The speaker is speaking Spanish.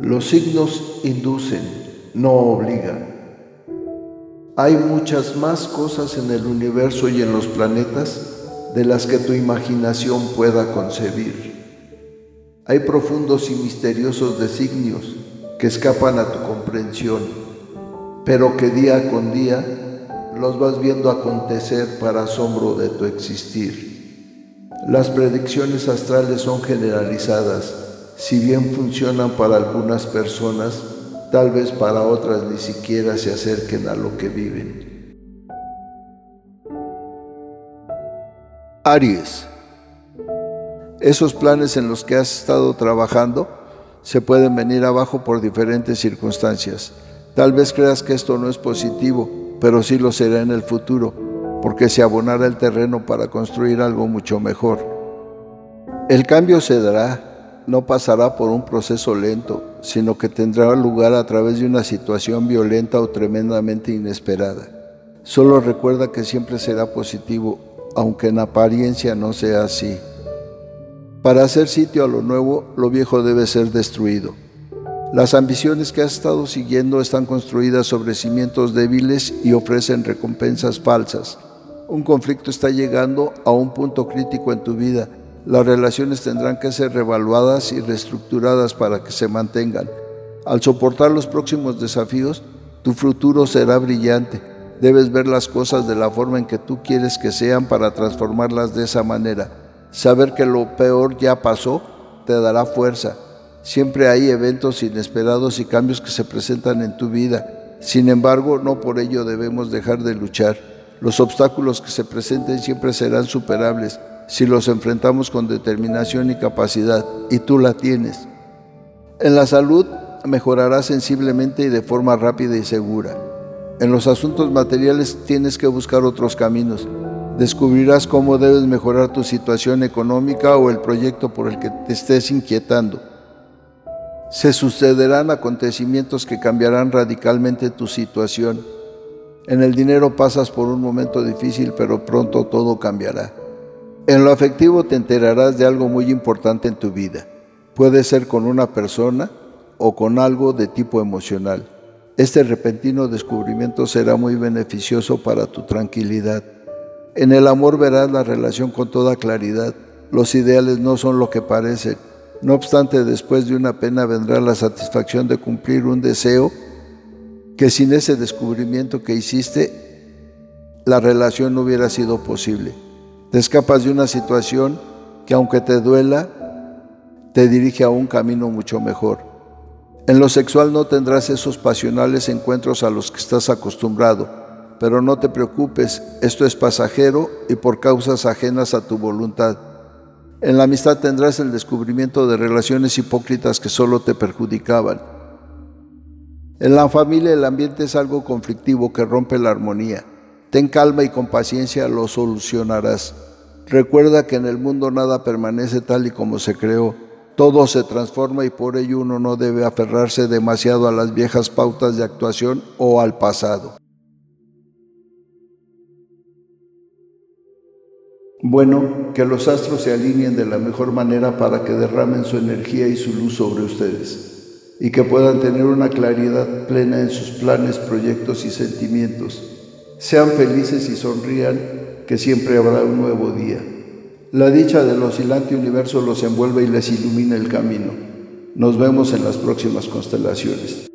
Los signos inducen, no obligan. Hay muchas más cosas en el universo y en los planetas de las que tu imaginación pueda concebir. Hay profundos y misteriosos designios que escapan a tu comprensión, pero que día con día los vas viendo acontecer para asombro de tu existir. Las predicciones astrales son generalizadas, si bien funcionan para algunas personas, tal vez para otras ni siquiera se acerquen a lo que viven. Aries. Esos planes en los que has estado trabajando se pueden venir abajo por diferentes circunstancias. Tal vez creas que esto no es positivo, pero sí lo será en el futuro, porque se abonará el terreno para construir algo mucho mejor. El cambio se dará, no pasará por un proceso lento, sino que tendrá lugar a través de una situación violenta o tremendamente inesperada. Solo recuerda que siempre será positivo, aunque en apariencia no sea así. Para hacer sitio a lo nuevo, lo viejo debe ser destruido. Las ambiciones que has estado siguiendo están construidas sobre cimientos débiles y ofrecen recompensas falsas. Un conflicto está llegando a un punto crítico en tu vida. Las relaciones tendrán que ser revaluadas y reestructuradas para que se mantengan. Al soportar los próximos desafíos, tu futuro será brillante. Debes ver las cosas de la forma en que tú quieres que sean para transformarlas de esa manera. Saber que lo peor ya pasó te dará fuerza. Siempre hay eventos inesperados y cambios que se presentan en tu vida. Sin embargo, no por ello debemos dejar de luchar. Los obstáculos que se presenten siempre serán superables si los enfrentamos con determinación y capacidad, y tú la tienes. En la salud mejorarás sensiblemente y de forma rápida y segura. En los asuntos materiales tienes que buscar otros caminos descubrirás cómo debes mejorar tu situación económica o el proyecto por el que te estés inquietando. Se sucederán acontecimientos que cambiarán radicalmente tu situación. En el dinero pasas por un momento difícil, pero pronto todo cambiará. En lo afectivo te enterarás de algo muy importante en tu vida. Puede ser con una persona o con algo de tipo emocional. Este repentino descubrimiento será muy beneficioso para tu tranquilidad. En el amor verás la relación con toda claridad. Los ideales no son lo que parecen. No obstante, después de una pena vendrá la satisfacción de cumplir un deseo que sin ese descubrimiento que hiciste, la relación no hubiera sido posible. Te escapas de una situación que aunque te duela, te dirige a un camino mucho mejor. En lo sexual no tendrás esos pasionales encuentros a los que estás acostumbrado pero no te preocupes, esto es pasajero y por causas ajenas a tu voluntad. En la amistad tendrás el descubrimiento de relaciones hipócritas que solo te perjudicaban. En la familia el ambiente es algo conflictivo que rompe la armonía. Ten calma y con paciencia lo solucionarás. Recuerda que en el mundo nada permanece tal y como se creó. Todo se transforma y por ello uno no debe aferrarse demasiado a las viejas pautas de actuación o al pasado. Bueno, que los astros se alineen de la mejor manera para que derramen su energía y su luz sobre ustedes y que puedan tener una claridad plena en sus planes, proyectos y sentimientos. Sean felices y sonrían, que siempre habrá un nuevo día. La dicha del oscilante universo los envuelve y les ilumina el camino. Nos vemos en las próximas constelaciones.